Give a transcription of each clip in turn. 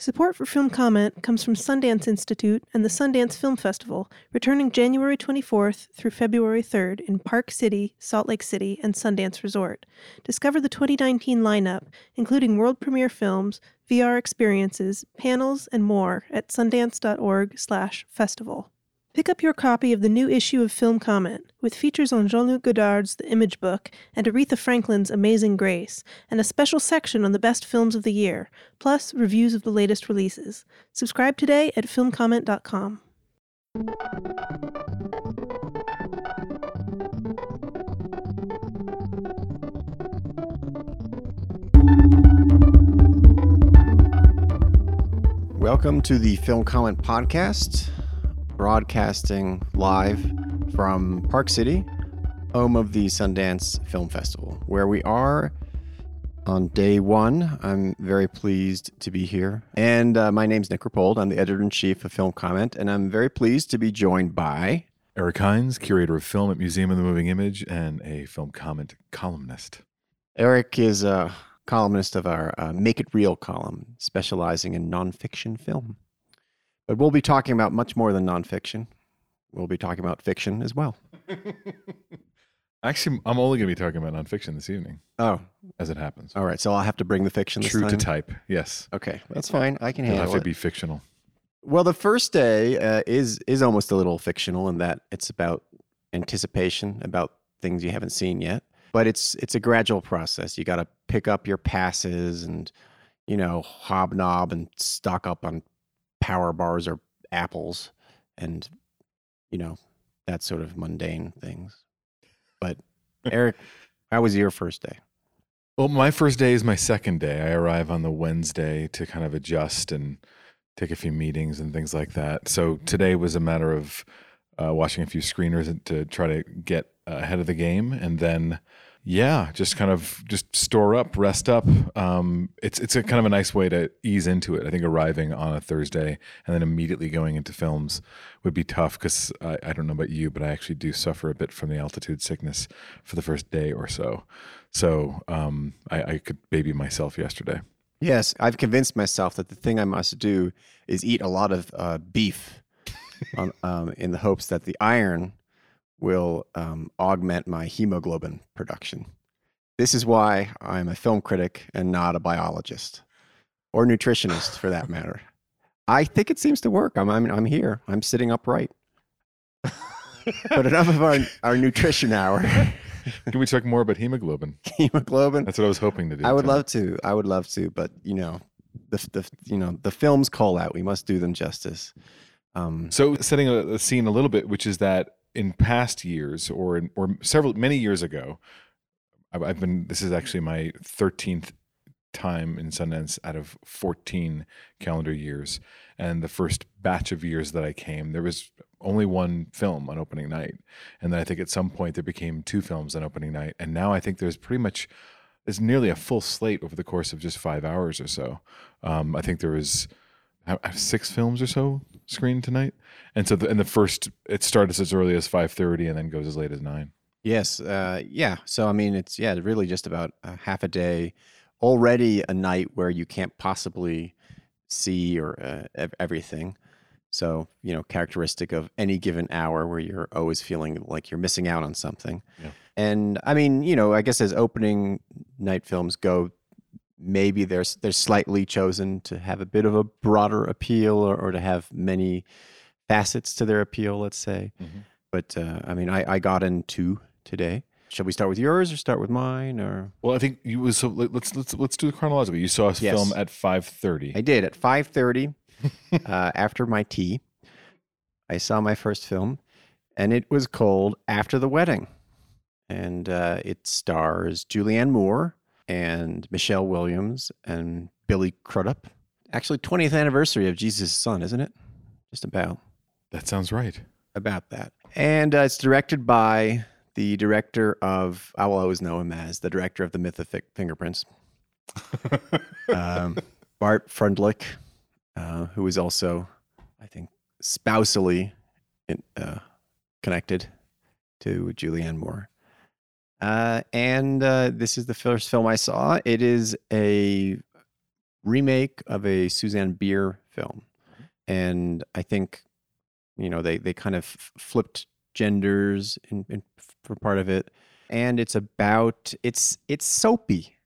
Support for Film Comment comes from Sundance Institute and the Sundance Film Festival, returning January 24th through February 3rd in Park City, Salt Lake City, and Sundance Resort. Discover the 2019 lineup, including world premiere films, VR experiences, panels, and more at sundance.org/festival. Pick up your copy of the new issue of Film Comment, with features on Jean Luc Godard's The Image Book and Aretha Franklin's Amazing Grace, and a special section on the best films of the year, plus reviews of the latest releases. Subscribe today at filmcomment.com. Welcome to the Film Comment Podcast, broadcasting live from Park City, home of the Sundance Film Festival, where we are on day one. I'm very pleased to be here. And uh, my name's Nick Rapold. I'm the editor in chief of Film Comment, and I'm very pleased to be joined by. Eric Hynes, curator of film at Museum of the Moving Image and a film comment columnist. Eric is a columnist of our uh, Make It Real column, specializing in nonfiction film. But we'll be talking about much more than nonfiction. We'll be talking about fiction as well. Actually, I'm only going to be talking about nonfiction this evening, Oh, as it happens. all right. So I'll have to bring the fiction this True to type, yes. Okay, that's fine. I can handle. It'll have it. to be fictional. Well, the first day uh, is is almost a little fictional in that it's about anticipation, about things you haven't seen yet. But it's it's a gradual process. You got to pick up your passes and you know hobnob and stock up on power bars or apples and you know that sort of mundane things. But Eric, how was your first day? Well, my first day is my second day. I arrive on the Wednesday to kind of adjust and take a few meetings and things like that. So today was a matter of uh, watching a few screeners to try to get ahead of the game, and then yeah, just kind of just store up, rest up. Um, it's it's a kind of a nice way to ease into it. I think arriving on a Thursday and then immediately going into films would be tough because I, I don't know about you, but I actually do suffer a bit from the altitude sickness for the first day or so. So um, I, I could baby myself yesterday. Yes, I've convinced myself that the thing I must do is eat a lot of uh, beef, on, um, in the hopes that the iron will um, augment my hemoglobin production. This is why I'm a film critic and not a biologist or nutritionist, for that matter. I think it seems to work. I'm I'm, I'm here. I'm sitting upright. but enough of our our nutrition hour. Can we talk more about hemoglobin? hemoglobin. That's what I was hoping to do. I would tonight. love to. I would love to, but you know, the the you know the films call out. We must do them justice. Um, So setting a, a scene a little bit, which is that in past years or in, or several many years ago, I've, I've been. This is actually my thirteenth time in Sundance out of fourteen calendar years, and the first batch of years that I came, there was only one film on opening night, and then I think at some point there became two films on opening night, and now I think there's pretty much there's nearly a full slate over the course of just five hours or so. Um, I think there was six films or so screened tonight, and so the, and the first it starts as early as five thirty and then goes as late as nine. yes, uh, yeah. So I mean, it's yeah, really just about a half a day. Already a night where you can't possibly see or uh, everything. So you know, characteristic of any given hour where you're always feeling like you're missing out on something. Yeah. And I mean, you know, I guess as opening night films go, maybe there's they're slightly chosen to have a bit of a broader appeal or, or to have many facets to their appeal. Let's say. Mhm. But uh, I mean, I, I got in two today. Shall we start with yours or start with mine? Or Well, I think you was so let- let's let's let's do it chronologically. You saw a Yes. film at five thirty. I did at five thirty uh, after my tea. I saw my first film, and it was called After the Wedding, and uh, it stars Julianne Moore and Michelle Williams and Billy Crudup. Actually, twentieth anniversary of Jesus' Son, isn't it? Just about. That sounds right. about that. And uh, it's directed by the director of, I will always know him as the director of The Myth of Fi- Fingerprints, um, Bart Freundlich, uh, who is also, I think, spousally in, uh, connected to Julianne Moore. Uh, and uh, this is the first film I saw. It is a remake of a Susanne Bier film, and I think you know they they kind of flipped genders in, in for part of it, and it's about it's it's soapy.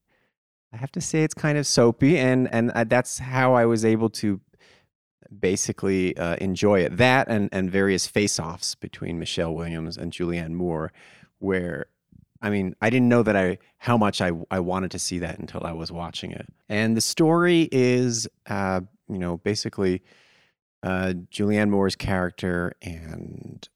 I have to say it's kind of soapy, and and that's how I was able to basically uh, enjoy it. That and and various face-offs between Michelle Williams and Julianne Moore, where I mean, I didn't know that I how much I I wanted to see that until I was watching it. And the story is, uh, you know, basically uh, Julianne Moore's character and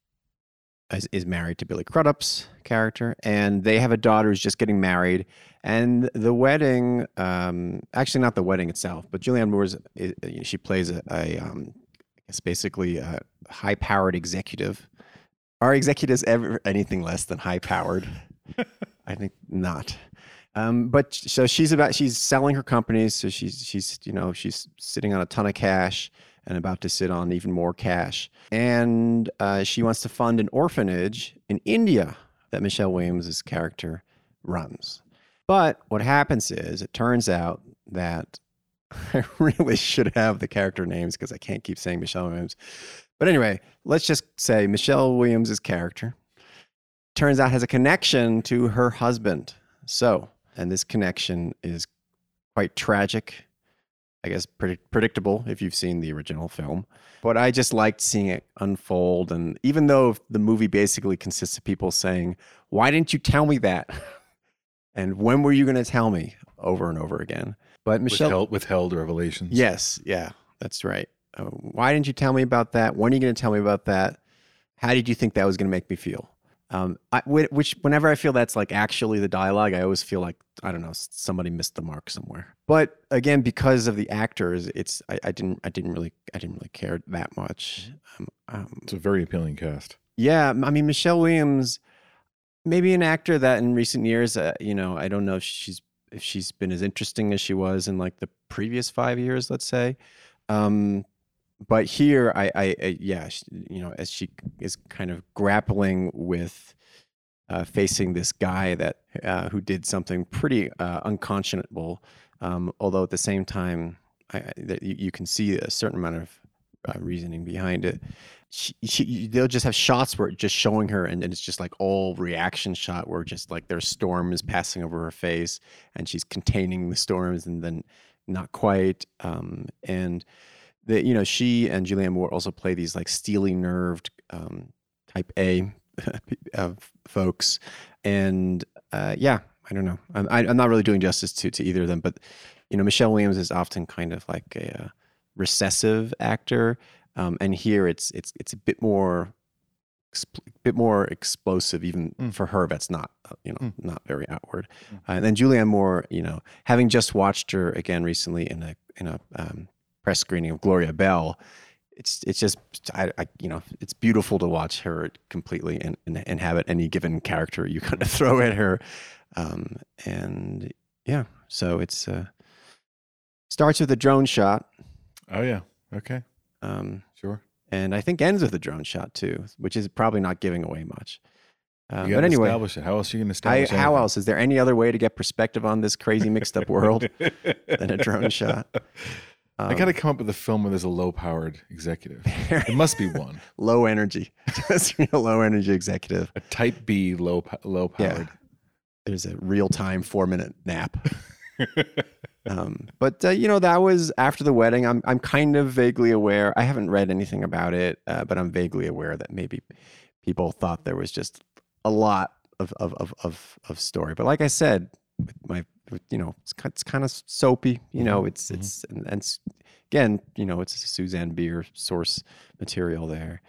is, is married to Billy Crudup's character, and they have a daughter who's just getting married. And the wedding, um, actually not the wedding itself, but Julianne Moore's she plays a, a um, I guess basically a high-powered executive. Are executives ever anything less than high-powered? I think not. Um, but so she's about she's selling her companies, so she's she's you know she's sitting on a ton of cash and about to sit on even more cash. And uh, she wants to fund an orphanage in India that Michelle Williams' character runs. But what happens is, it turns out that I really should have the character names because I can't keep saying Michelle Williams. But anyway, let's just say Michelle Williams' character turns out has a connection to her husband. So, and this connection is quite tragic I guess, predict- predictable if you've seen the original film. But I just liked seeing it unfold. And even though the movie basically consists of people saying, Why didn't you tell me that? and when were you going to tell me over and over again? But Michelle. Withheld, withheld revelations. Yes. Yeah. That's right. Uh, why didn't you tell me about that? When are you going to tell me about that? How did you think that was going to make me feel? Um, I, which whenever I feel that's like actually the dialogue, I always feel like I don't know somebody missed the mark somewhere. But again, because of the actors, it's I, I didn't I didn't really I didn't really care that much. Um, um, it's a very appealing cast. Yeah, I mean Michelle Williams, maybe an actor that in recent years, uh, you know, I don't know if she's if she's been as interesting as she was in like the previous five years, let's say. Um, but here I, I, I yeah you know as she is kind of grappling with uh, facing this guy that uh, who did something pretty uh, unconscionable um, although at the same time I, that you, you, can see a certain amount of uh, reasoning behind it. She, she, they'll just have shots where it's just showing her and, and, it's just like all reaction shot where just like their storm is passing over her face and she's containing the storms and then not quite um, and that you know she and Julianne Moore also play these like steely nerved um, type A folks, and uh, yeah, I don't know. I'm, I, am not really doing justice to to either of them, but you know, Michelle Williams is often kind of like a, uh, recessive actor, um, and here it's it's it's a bit more a bit more explosive even mm. for her that's not uh, you know mm. not very outward mm. uh, and then julianne moore you know having just watched her again recently in a in a um, press screening of Gloria Bell, it's it's just I, I, you know it's beautiful to watch her completely and, and inhabit any given character you kind of throw at her, um, and yeah, so it's uh, starts with a drone shot. Oh yeah, okay, um, sure, and I think ends with a drone shot too, which is probably not giving away much. Uh, but anyway, establish it. How else are you going to establish? I, how else is there any other way to get perspective on this crazy mixed up world than a drone shot? Um, I got to come up with a film where there's a low powered executive. it must be one. low energy, just real low energy executive. A type B low low powered. Yeah. There's a real time four minute nap. um, but uh, you know that was after the wedding. I'm I'm kind of vaguely aware. I haven't read anything about it, uh, but I'm vaguely aware that maybe people thought there was just a lot of of of of, of story. But like I said, my you know it's, it's kind of soapy you know mm-hmm. it's mm-hmm. it's and, and, again you know it's susanne Bier source material there.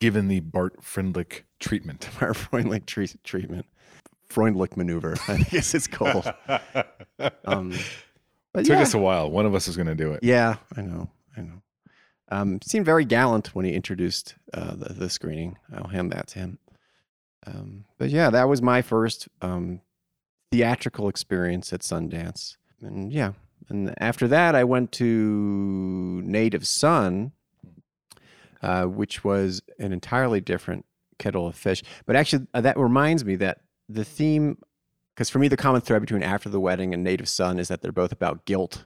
Given the bart freundlich treatment. Bart freundlich tre- treatment. Freundlich maneuver i guess it's called. Um but it took yeah. us a while. One of us is going to do it. Yeah i know i know. Um seemed very gallant when he introduced uh the, the screening. I'll hand that to him. Um but yeah that was my first um theatrical experience at Sundance. And yeah, and after that, I went to Native Son, uh, which was an entirely different kettle of fish. But actually, uh, that reminds me that the theme, because for me, the common thread between After the Wedding and Native Son is that they're both about guilt.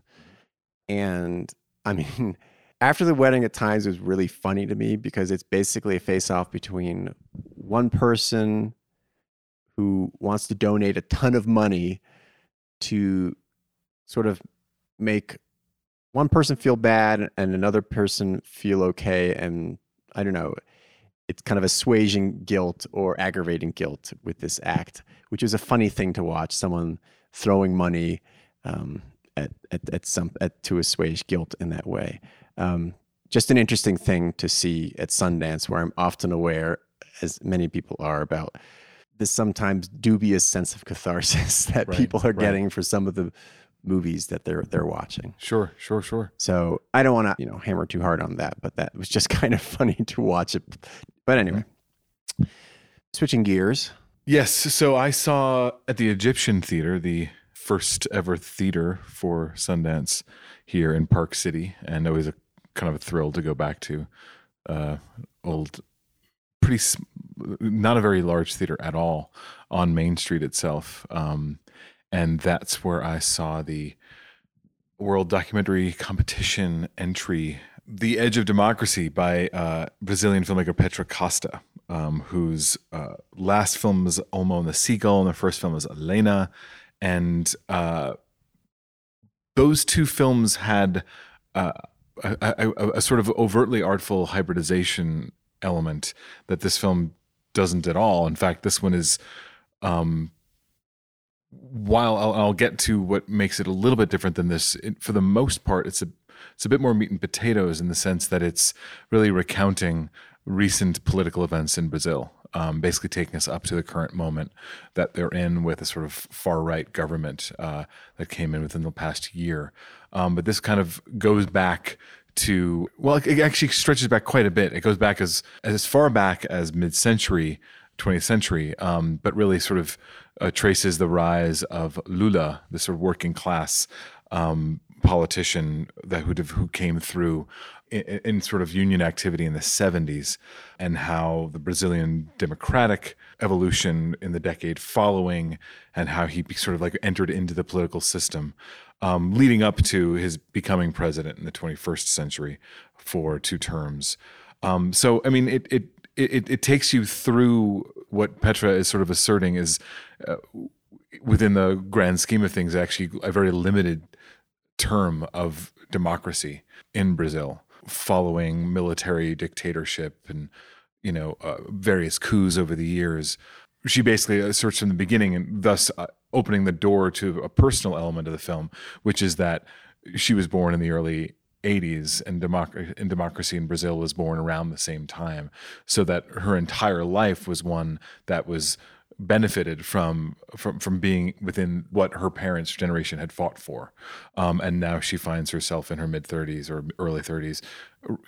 and I mean, after the wedding at times was really funny to me because it's basically a face off between one person who wants to donate a ton of money to sort of make one person feel bad and another person feel okay and i don't know it's kind of assuaging guilt or aggravating guilt with this act which is a funny thing to watch someone throwing money um, at, at, at some at, to assuage guilt in that way. Um, just an interesting thing to see at sundance where i'm often aware as many people are about this sometimes dubious sense of catharsis that Right, people are right. getting for some of the movies that they're they're watching. Sure, sure, sure. So I don't want to you know hammer too hard on that, but that was just kind of funny to watch it. But anyway, switching gears. Yes. So I saw at the Egyptian Theater, the first ever theater for Sundance here in Park City, and it was a kind of a thrill to go back to. Uh, old, pretty, not a very large theater at all on Main Street itself, um, and that's where I saw the World Documentary Competition entry, "The Edge of Democracy" by uh, Brazilian filmmaker Petra Costa, um, whose uh, last film was Olmo and the Seagull, and the first film was Elena, and uh, those two films had uh, a, a- a sort of overtly artful hybridization element that this film doesn't at all. In fact, this one is. Um, while I'll, I'll get to what makes it a little bit different than this, it, for the most part, it's a it's a bit more meat and potatoes in the sense that it's really recounting recent political events in Brazil, um, basically taking us up to the current moment that they're in with a sort of far right government uh, that came in within the past year. Um, but this kind of goes back to well, it, actually stretches back quite a bit. It goes back as as far back as mid century. 20th century, um, but really sort of uh, traces the rise of Lula, the sort of working class um, politician that who who came through in, in sort of union activity in the 70s, and how the Brazilian democratic evolution in the decade following, and how he sort of like entered into the political system. Um, leading up to his becoming president in the 21st century for two terms. Um, so, I mean, it, it it, it takes you through what Petra is sort of asserting is uh, within the grand scheme of things, actually a very limited term of democracy in Brazil, following military dictatorship and you know uh, various coups over the years. She basically asserts from the beginning, and thus uh, opening the door to a personal element of the film, which is that she was born in the early 80s and, democ- and democracy in Brazil was born around the same time. So that her entire life was one that was benefited from from from being within what her parents' generation had fought for, um, and now she finds herself in her mid 30s or early 30s,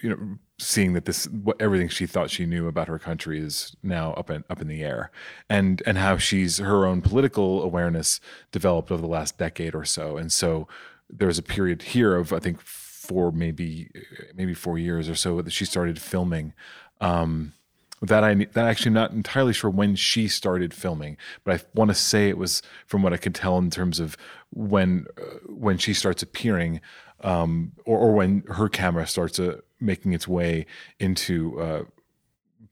you know, seeing that this what everything she thought she knew about her country is now up in up in the air, and and how she's her own political awareness developed over the last decade or so, and so there's a period here of I think four maybe maybe four years or so that she started filming. Um, that I that actually not entirely sure when she started filming, but I want to say it was from what I could tell in terms of when uh, when she starts appearing, um, or, or when her camera starts uh, making its way into uh,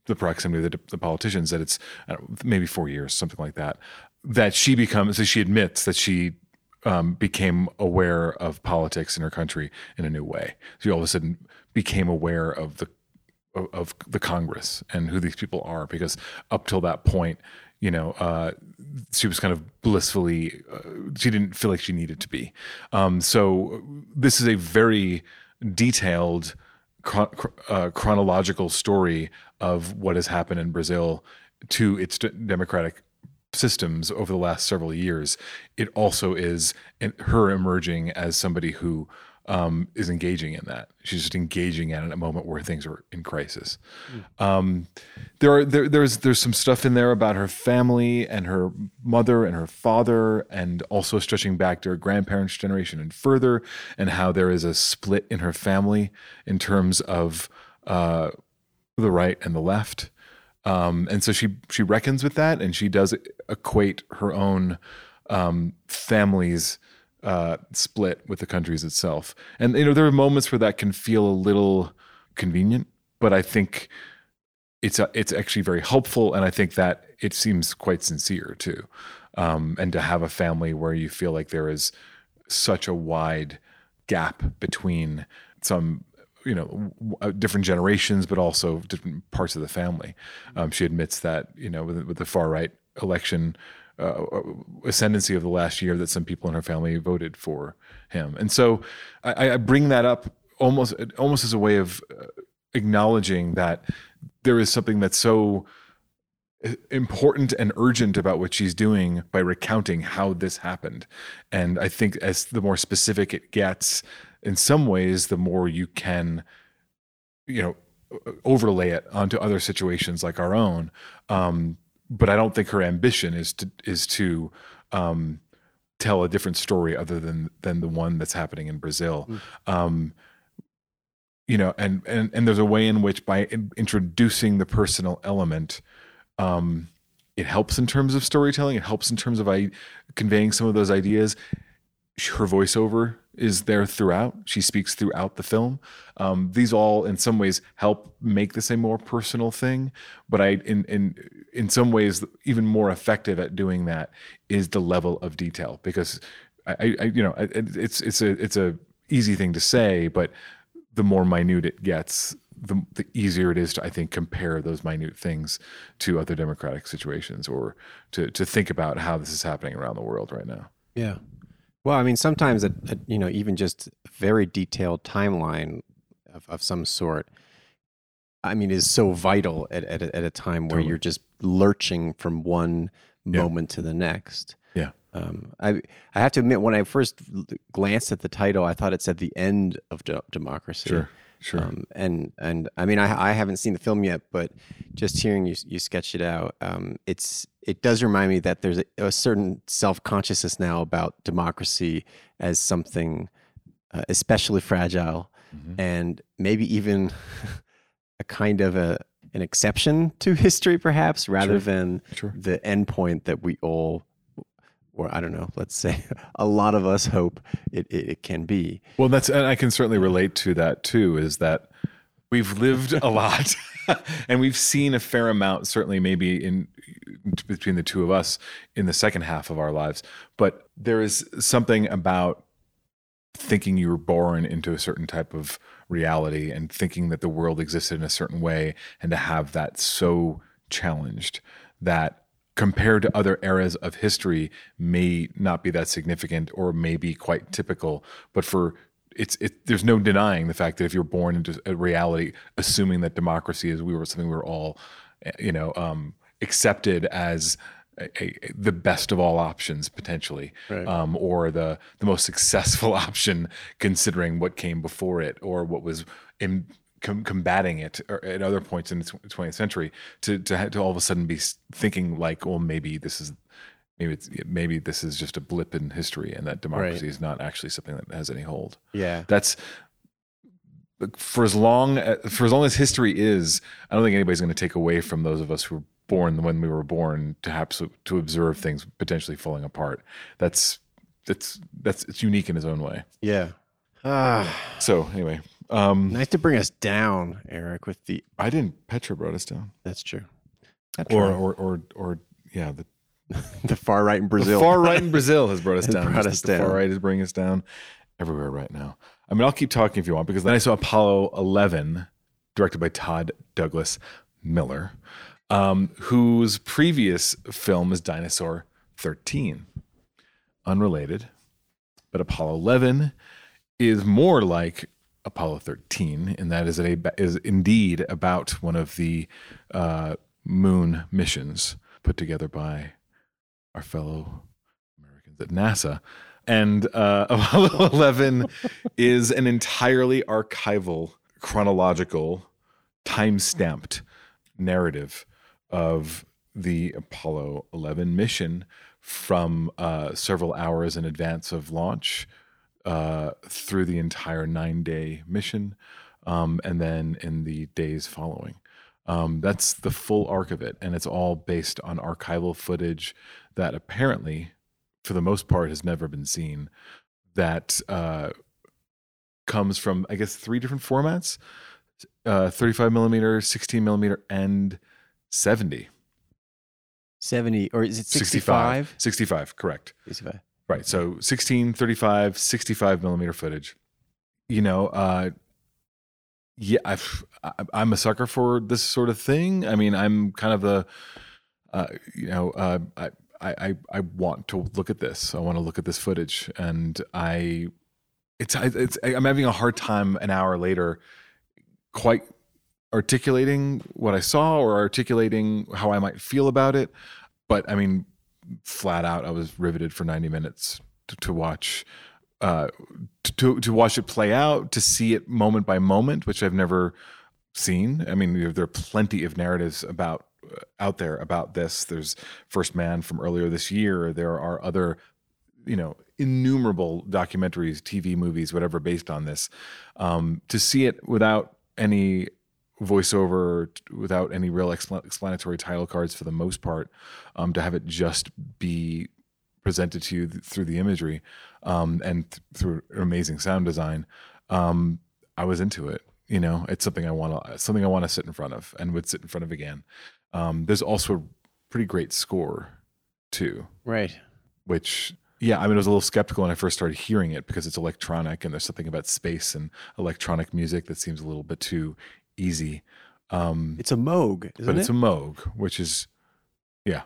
the proximity of the, the politicians. That it's know, maybe four years, something like that. That she becomes, so she admits that she um, became aware of politics in her country in a new way. She all of a sudden became aware of the of, the Congress and who these people are, because up till that point, you know, uh, she was kind of blissfully, uh, she didn't feel like she needed to be. Um, so this is a very detailed chron- uh, chronological story of what has happened in Brazil to its democratic systems over the last several years. It also is her emerging as somebody who um, is engaging in that. She's just engaging at a moment where things are in crisis. Um, there are there, there's there's some stuff in there about her family and her mother and her father, and also stretching back to her grandparents' generation and further, and how there is a split in her family in terms of uh, the right and the left. Um, and so she she reckons with that, and she does equate her own um, family's uh, split with the countries itself. And you know, there are moments where that can feel a little convenient, but I think it's a, it's actually very helpful, and I think that it seems quite sincere too. Um, and to have a family where you feel like there is such a wide gap between some you know uh, different generations but also different parts of the family um, she admits that you know with, with the far right election uh, ascendancy of the last year that some people in her family voted for him and so i, I bring that up almost almost as a way of uh, acknowledging that there is something that's so important and urgent about what she's doing by recounting how this happened. And I think as the more specific it gets, in some ways, the more you can, you know, overlay it onto other situations like our own. Um, but I don't think her ambition is to is to um, tell a different story other than than the one that's happening in Brazil. Mm. Um, you know, and and and there's a way in which by introducing the personal element, um, it helps in terms of storytelling. It helps in terms of I conveying some of those ideas. Her voiceover is there throughout. She speaks throughout the film. Um, these all, in some ways, help make this a more personal thing. But I, in in in some ways, even more effective at doing that is the level of detail because I, I you know, it's it's a it's a easy thing to say, but the more minute it gets, the, the easier it is to, I think, compare those minute things to other democratic situations or to, to think about how this is happening around the world right now. Yeah. Well, I mean, sometimes, a, a, you know, even just a very detailed timeline of, of some sort, I mean, is so vital at, at, a, at a time where totally. you're just lurching from one yeah. moment to the next. Yeah. Um, I I have to admit, when I first glanced at the title, I thought it said the end of de- democracy. Sure. Sure. Um, and and I mean, I I haven't seen the film yet, but just hearing you you sketch it out, um, it's it does remind me that there's a, a certain self consciousness now about democracy as something uh, especially fragile, mm-hmm. and maybe even a kind of a an exception to history, perhaps, rather sure. than sure. the endpoint that we all or I don't know, let's say a lot of us hope it, it, it, can be. Well, that's, and I can certainly relate to that too, is that we've lived a lot and we've seen a fair amount, certainly maybe in between the two of us in the second half of our lives. But there is something about thinking you were born into a certain type of reality and thinking that the world existed in a certain way and to have that so challenged that compared to other eras of history may not be that significant or may be quite typical but for it's it, there's no denying the fact that if you're born into a reality assuming that democracy is we were something we were all you know um, accepted as a, a, the best of all options potentially right. um, or the the most successful option considering what came before it or what was in, com- combating it at other points in the 20th century to, to to all of a sudden be thinking like well maybe this is maybe it's maybe this is just a blip in history and that democracy right. is not actually something that has any hold. Yeah. That's for as long for as long as history is i don't think anybody's going to take away from those of us who were born when we were born to have to observe things potentially falling apart. That's that's that's it's unique in its own way. Yeah. Ah. so anyway um, nice to bring us down, Eric. With the I didn't. Petra brought us down. That's true. Or, or or or yeah, the the far right in Brazil. The far right in Brazil has brought us down. Brought us the down. far right is bringing us down everywhere right now. I mean, I'll keep talking if you want because then I saw Apollo 11, directed by Todd Douglas Miller, um, whose previous film is Dinosaur 13, unrelated, but Apollo 11 is more like Apollo 13, and that is a is indeed about one of the uh, moon missions put together by our fellow Americans at NASA. And uh, Apollo 11 is an entirely archival, chronological, time stamped narrative of the Apollo 11 mission from uh, several hours in advance of launch uh, through the entire nine day mission um, and then in the days following. Um, that's the full arc of it. And it's all based on archival footage that apparently, for the most part, has never been seen. that uh, comes from I guess three different formats: uh, 35 millimeter, 16 millimeter, and 70. 70 or is it 65? 65, correct. 65. Right. So 16, 35, 65 millimeter footage. You know, uh, yeah, I've, I'm a sucker for this sort of thing. I mean, I'm kind of a, uh, you know, uh, I, I, I- want to look at this. I want to look at this footage, and I, it's, it's, I'm having a hard time an hour later, quite articulating what I saw or articulating how I might feel about it. But I mean, flat out, I was riveted for 90 minutes to, to watch, uh, to to watch it play out, to see it moment by moment, which I've never seen. I mean, there are plenty of narratives about uh, out there about this. There's First Man from earlier this year. There are other, you know, innumerable documentaries, TV movies, whatever, based on this. Um, to see it without any voiceover, without any real expla- explanatory title cards for the most part, um, to have it just be presented to you th- through the imagery um, and th- through amazing sound design, um, I was into it. You know, it's something I want to something I want to sit in front of and would sit in front of again. Um, there's also a pretty great score too, Right. which yeah, I mean, I was a little skeptical when I first started hearing it because it's electronic and there's something about space and electronic music that seems a little bit too easy. Um, It's a Moog, isn't but it? it's a Moog, which is yeah,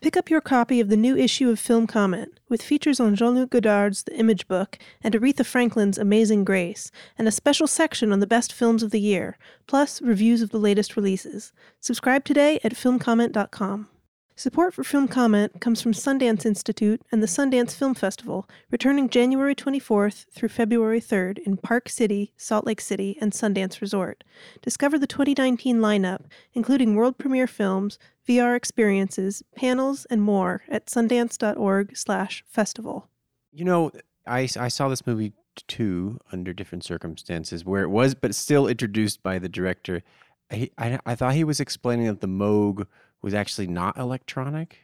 Pick up your copy of the new issue of Film Comment, with features on Jean Luc Godard's The Image Book and Aretha Franklin's Amazing Grace, and a special section on the best films of the year, plus reviews of the latest releases. Subscribe today at filmcomment.com. Support for Film Comment comes from Sundance Institute and the Sundance Film Festival, returning January 24th through February 3rd in Park City, Salt Lake City, and Sundance Resort. Discover the 2019 lineup, including world premiere films, VR experiences, panels, and more at sundance.org/festival. You know, I, I saw this movie too under different circumstances where it was, but still introduced by the director. I, I, I thought he was explaining that the Moog was actually not electronic.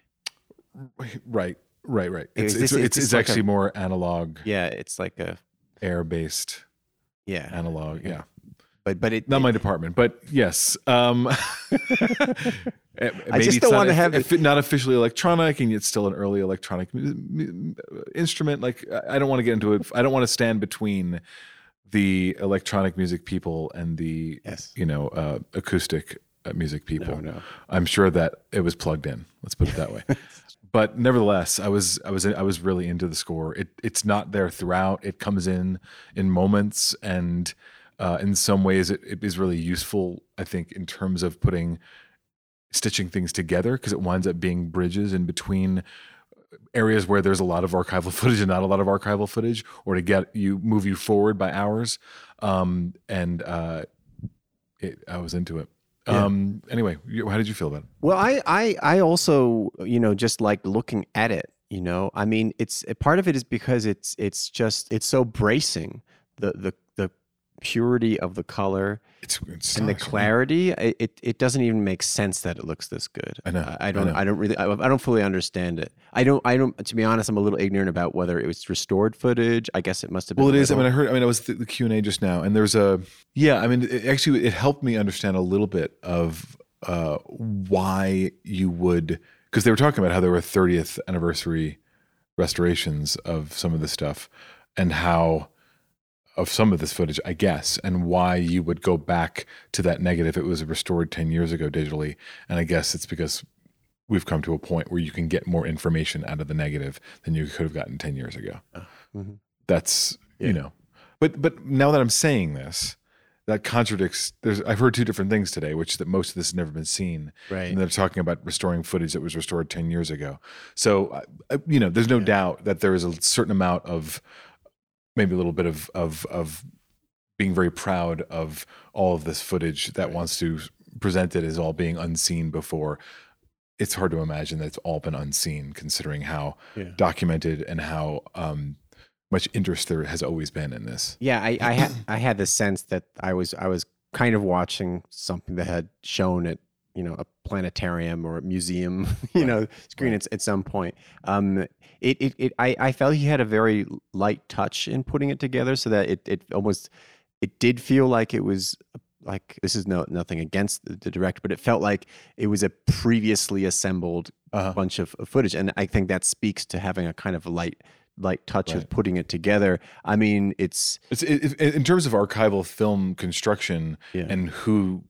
right, right, right. It's it's, it's, it's like a- actually more analog, Yeah, it's like a air based yeah, analog. Yeah, but but it not my department, but yes. Um, I just it's don't wanna have eff- not officially electronic, and yet still an early electronic instrument. Like I don't want to get into it. I don't want to stand between the electronic music people and the Yes. you know uh, acoustic music people. No, no. I'm sure that it was plugged in. Let's put it that way. but nevertheless, I was I was I was really into the score. It it's not there throughout. It comes in in moments, and uh, in some ways, it, it is really useful. I think in terms of putting stitching things together because it winds up being bridges in between areas where there's a lot of archival footage and not a lot of archival footage, or to get you move you forward by hours. Um, and uh, it, I was into it. Yeah. Um, anyway, how did you feel about it? Well, I, I, I also, you know, just like looking at it, you know, I mean, it's part of it is because it's, it's just, it's so bracing the, the, the purity of the color It's, it's and the clarity. It, it, doesn't even make sense that it looks this good. I know, I, I don't, know. I, don't really, I, I don't fully understand it. I don't, I don't, to be honest, I'm a little ignorant about whether it was restored footage. I guess it must have been. Well, it is. I mean, I heard. I mean, I was the, the Q and A just now, and there's a yeah. I mean, it, actually, it helped me understand a little bit of uh, why you would because they were talking about how there were 30th anniversary restorations of some of this stuff, and how of some of this footage, I guess, and why you would go back to that negative. It was restored 10 years ago digitally, and I guess it's because we've come to a point where you can get more information out of the negative than you could have gotten 10 years ago Mhm. that's Yeah. you know but but now that i'm saying this that contradicts there's i've heard two different things today which is that most of this has never been seen Right. and they're talking about restoring footage that was restored 10 years ago so uh, uh, you know there's no Yeah. doubt that there is a certain amount of maybe a little bit of of of being very proud of all of this footage that Right. wants to present it as all being unseen before it's hard to imagine that it's all been unseen considering how Yeah. documented and how um, much interest there has always been in this. Yeah, I, I had I had the sense that I was I was kind of watching something that had shown at you know a planetarium or a museum you know screen right. at, at some point. Um, it, it, it I, I felt he had a very light touch in putting it together, so that it, it almost it did feel like it was like this is no nothing against the, the director, but it felt like it was a previously assembled Uh-huh. bunch of, of footage, and I think that speaks to having a kind of light light touch of putting it together. I mean, it's It's it, it- in terms of archival film construction Yeah. and who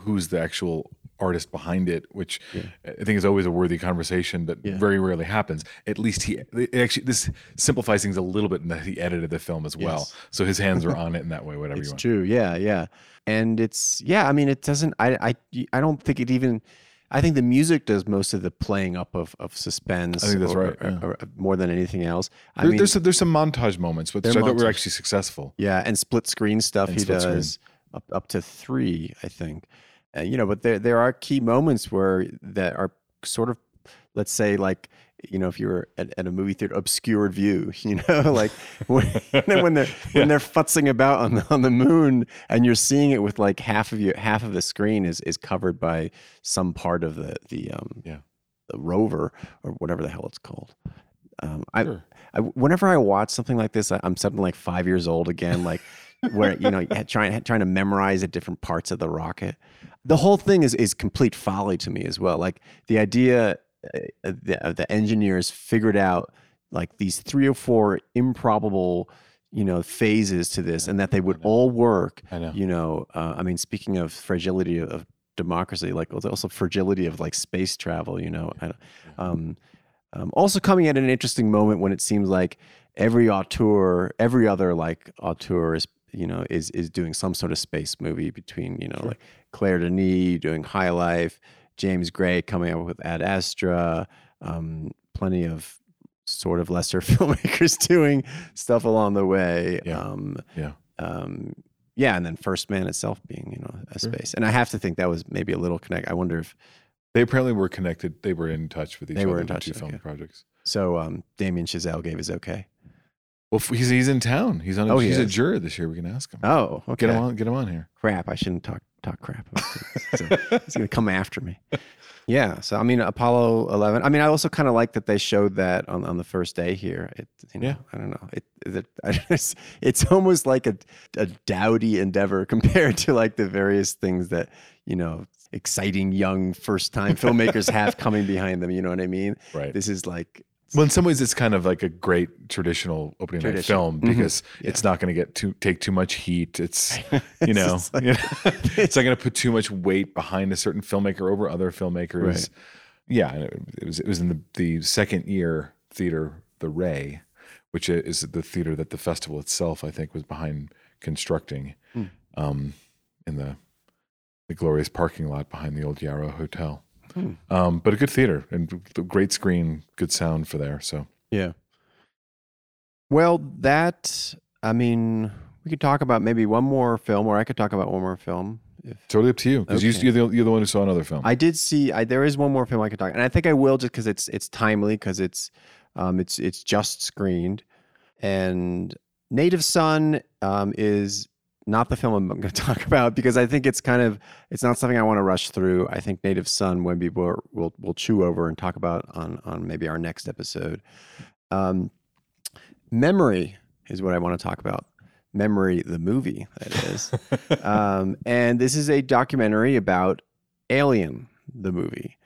who's the actual artist behind it, which Yeah. I think is always a worthy conversation that Yeah. very rarely happens. At least he actually this simplifies things a little bit in that he edited the film as well, Yes. so his hands are on it in that way. Whatever you It's want. true. Yeah, yeah. And it's yeah, I mean it doesn't I I I don't think it even I think the music does most of the playing up of, of suspense. I think that's or- right, yeah. or more than anything else. I There- mean, there's some, there's some montage moments, which I thought were actually successful. yeah, and split screen stuff And he screen. does up up to three, I think. Uh, you know, but there there are key moments where that are sort of, let's say, like you know, if you were at, at a movie theater, obscured view. You know, like when, when they're when they're futzing about on the on the moon, and you're seeing it with like half of you half of the screen is is covered by some part of the the um Yeah. the rover or whatever the hell it's called. Um, I, Sure. I whenever I watch something like this, I, I'm something like five years old again, like where you know trying trying to memorize the different parts of the rocket. The whole thing is is complete folly to me as well. Like the idea uh, the, uh, the engineers figured out like these three or four improbable you know phases to this, and that they would all work. I know. You know, uh, I mean, speaking of fragility of, of democracy, like also fragility of like space travel. You know, I, um, um, also coming at an interesting moment when it seems like every auteur, every other like auteur is you know is is doing some sort of space movie between you know like Claire Denis doing High Life, James Gray coming up with Ad Astra, um, plenty of sort of lesser filmmakers doing stuff along the way. Yeah. Um, Yeah. um, yeah, and then First Man itself being you know a Sure. space, and I have to think that was maybe a little connect. I wonder if They apparently were connected. They were in touch with each They other. were in touch, Two film projects. so. Um, Damien Chazelle gave his okay. Well, he's he's in town. He's on. A, Oh, he he's a juror this year. We can ask him. Oh, okay. Get him on. Get him on here. crap. I shouldn't talk talk crap. About. So he's gonna come after me. Yeah. So I mean, Apollo Eleven. I mean, I also kind of like that they showed that on, on the first day here. It, you know, Yeah. I don't know. It, it it's, it's almost like a a dowdy endeavor compared to like the various things that you know exciting young first time filmmakers have coming behind them. You know what I mean? Right. This is like Well, in some ways, it's kind of like a great traditional opening night Tradition. film Mhm. because Yeah. it's not going to get too take too much heat. It's you know, just like- you know, it's not going to put too much weight behind a certain filmmaker over other filmmakers. Right. Yeah, and it, was it was in the the second year theater, the Ray, which is the theater that the festival itself, I think, was behind constructing, Hmm. um, in the the glorious parking lot behind the old Yarrow Hotel. Hmm. Um, but a good theater and great screen, good sound for there. So Yeah. Well, that I mean, we could talk about maybe one more film, or I could talk about one more film. If totally up to you because Okay. you, you're the you're the one who saw another film. I did see, I, there is one more film I could talk, and I think I will just because it's it's timely because it's um it's it's just screened, and Native Son um is not the film I'm going to talk about because I think it's kind of it's not something I want to rush through. I think Native Son when people are, will will chew over and talk about on on maybe our next episode. Um, Memory is what I want to talk about. Memory, the movie, that is. um, and this is a documentary about Alien, the movie.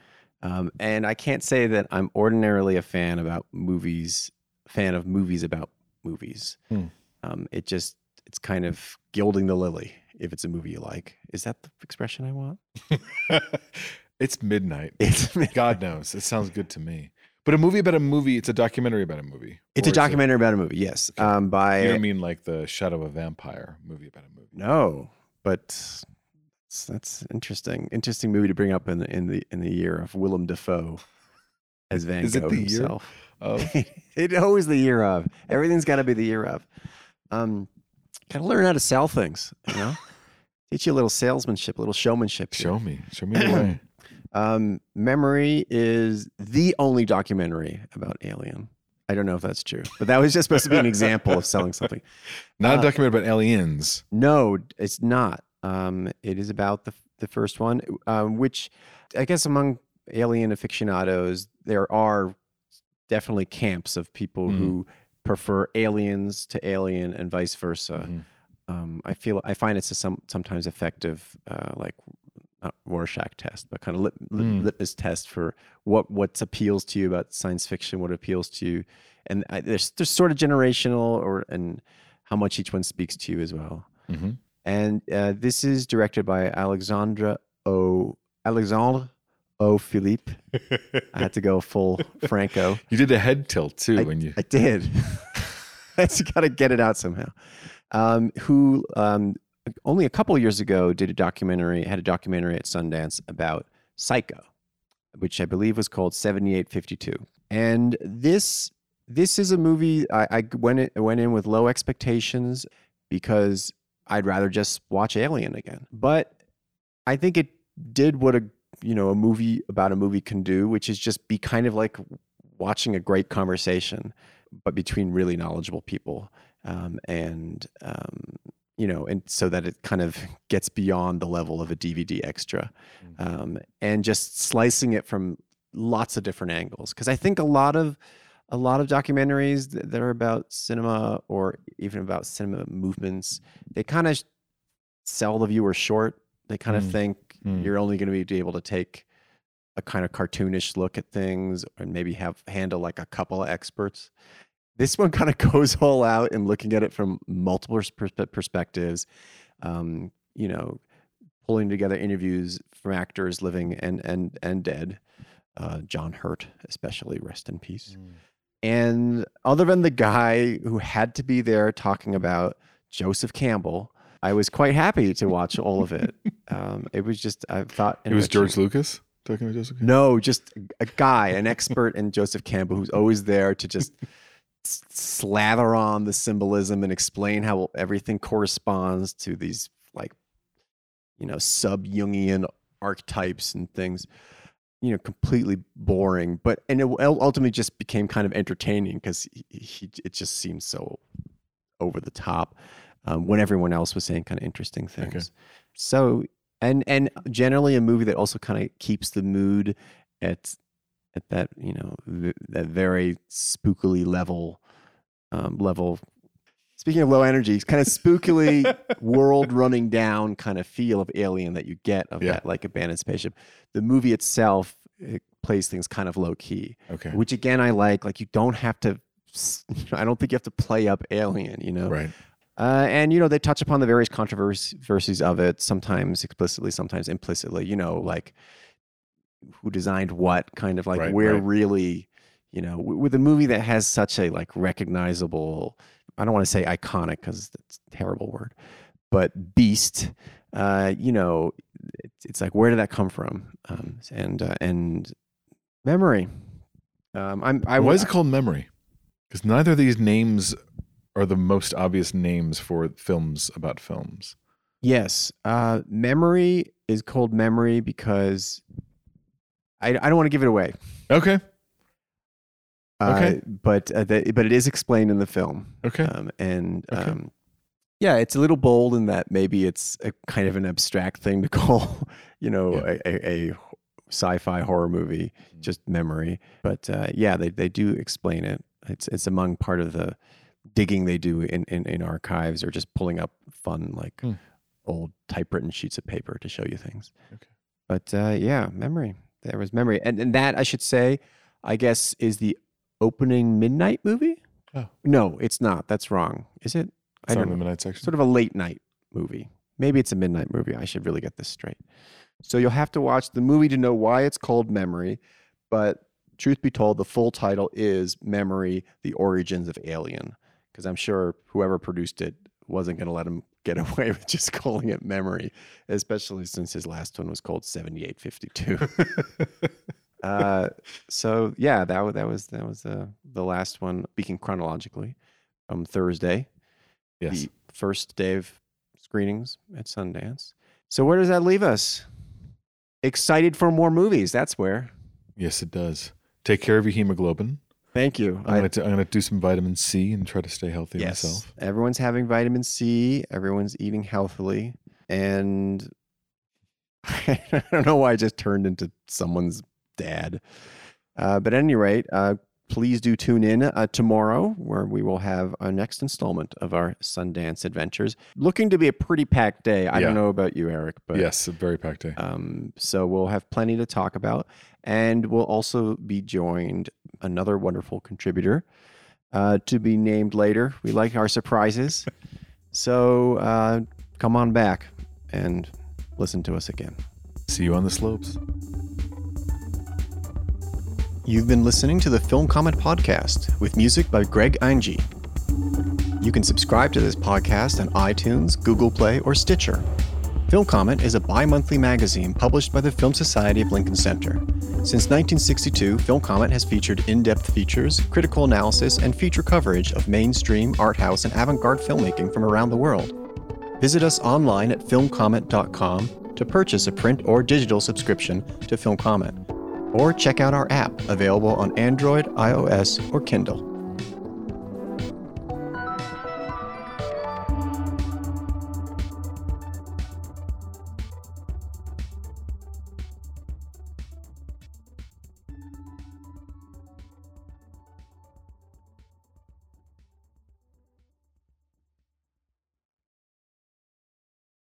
Um, and I can't say that I'm ordinarily a fan about movies, fan of movies about movies. Hmm. Um, it just it's kind of gilding the lily if it's a movie you like. Is that the expression I want? it's midnight. It's God knows. It sounds good to me. But a movie about a movie, it's a documentary about a movie. it's a documentary about a movie. Yes, Okay. um, by you don't mean like the Shadow of a Vampire movie about a movie. No, but that's, that's interesting. Interesting movie to bring up in the in the in the year of Willem Dafoe as Van Is it Gogh the year himself. Of it always the year of. Everything's got to be the year of. Um, gotta learn how to sell things. You know, teach you a little salesmanship, a little showmanship. here. show me, show me the way. Um, Memory is the only documentary about Alien. I don't know if that's true, but that was just supposed to be an example of selling something. Not Uh, a documentary about aliens. No, it's not. Um, it is about the the first one, um, which I guess among alien aficionados, there are definitely camps of people Mhm. who prefer aliens to alien and vice versa. Mhm. Um, I feel I find it's a some, sometimes effective, uh, like not Rorschach test, but kind of lit, lit, Mm. litmus test for what what appeals to you about science fiction, what appeals to you, and I, there's there's sort of generational or and how much each one speaks to you as well. Mhm. And uh, this is directed by Alexandra O. Alexandre O. Philippe. I had to go full Franco. You did a head tilt too when you. I did. I just got to get it out somehow. Um, who um, only a couple years ago did a documentary, had a documentary at Sundance about Psycho, which I believe was called 7852. And this this is a movie I, I went in, went in with low expectations because I'd rather just watch Alien again. But I think it did what a you know a movie about a movie can do, which is just be kind of like watching a great conversation, but between really knowledgeable people, um, and um, you know, and so that it kind of gets beyond the level of a DVD extra, um, and just slicing it from lots of different angles. Because I think a lot of a lot of documentaries th- that are about cinema or even about cinema movements, they kind of sell the viewer short. They kind of Mm. think Mm. you're only going to be able to take a kind of cartoonish look at things and maybe have handle like a couple of experts. This one kind of goes all out and looking at it from multiple perspectives. Um, you know, pulling together interviews from actors living and and and dead. Uh, John Hurt, especially, rest in peace. And other than the guy who had to be there talking about Joseph Campbell, I was quite happy to watch all of it. Um, it was just I thought It was. George Lucas talking about Joseph. No, just a guy, an expert in Joseph Campbell, who's always there to just slather on the symbolism and explain how everything corresponds to these like, you know, sub Jungian archetypes and things. You know, completely boring, but and it ultimately just became kind of entertaining because he, he it just seemed so over the top um, when everyone else was saying kind of interesting things. So and and generally a movie that also kind of keeps the mood at at that you know v- that very spookily level um, level. Speaking of low energy, kind of spookily world running down kind of feel of Alien that you get of Yeah. that like abandoned spaceship. The movie itself it plays things kind of low key, Okay. which again I like. Like you don't have to. I don't think you have to play up Alien. You know, Right. Uh, and you know they touch upon the various controversies of it, sometimes explicitly, sometimes implicitly. You know, like who designed what, kind of like Right, where right. really, you know, with a movie that has such a like recognizable. I don't want to say iconic because that's a terrible word, but beast. Uh, you know, it's, it's like where did that come from? Um, and uh, and memory. Um, I'm. I Why wa- is it called Memory? Because neither of these names are the most obvious names for films about films. Yes. Uh, memory is called memory because I, I don't want to give it away. Okay. Uh, Okay. But uh, the, but it is explained in the film. Okay. Um, and Okay. um, yeah, it's a little bold in that maybe it's a kind of an abstract thing to call, you know, Yeah. a, a, a sci-fi horror movie, just memory. But uh, yeah, they, they do explain it. It's it's among part of the digging they do in, in, in archives or just pulling up fun like Hmm. old typewritten sheets of paper to show you things. Okay. But uh, yeah, memory. There was memory, and and that I should say, I guess, is the opening midnight movie. Oh. No, it's not. That's wrong. Is it? I don't on the know. midnight section. Sort of a late night movie. Maybe it's a midnight movie. I should really get this straight. So you'll have to watch the movie to know why it's called Memory. But truth be told, the full title is Memory: The Origins of Alien. Because I'm sure whoever produced it wasn't going to let him get away with just calling it Memory, especially since his last one was called 7852. uh, so yeah, that was that was that was the the last one. Speaking chronologically, from Thursday, yes. the first day of screenings at Sundance. So where does that leave us? Excited for more movies. That's where. Yes, it does. Take care of your hemoglobin. Thank you. I'm gonna, t- I'm gonna do some vitamin C and try to stay healthy yes. myself. Everyone's having vitamin C. Everyone's eating healthily, and I don't know why I just turned into someone's dad. Uh, but at any rate, uh, please do tune in uh, tomorrow where we will have our next installment of our Sundance adventures. Looking to be a pretty packed day. I Yeah. don't know about you, Eric, but yes, a very packed day. um, so we'll have plenty to talk about. And we'll also be joined another wonderful contributor uh, to be named later. We like our surprises. so uh, come on back and listen to us again. See you on the slopes. You've been listening to the Film Comment Podcast with music by Greg Einge. You can subscribe to this podcast on iTunes, Google Play, or Stitcher. Film Comment is a bi monthly magazine published by the Film Society of Lincoln Center. Since 1962, Film Comment has featured in depth features, critical analysis, and feature coverage of mainstream, art house, and avant garde filmmaking from around the world. Visit us online at filmcomment.com to purchase a print or digital subscription to Film Comment or check out our app available on Android, iOS, or Kindle.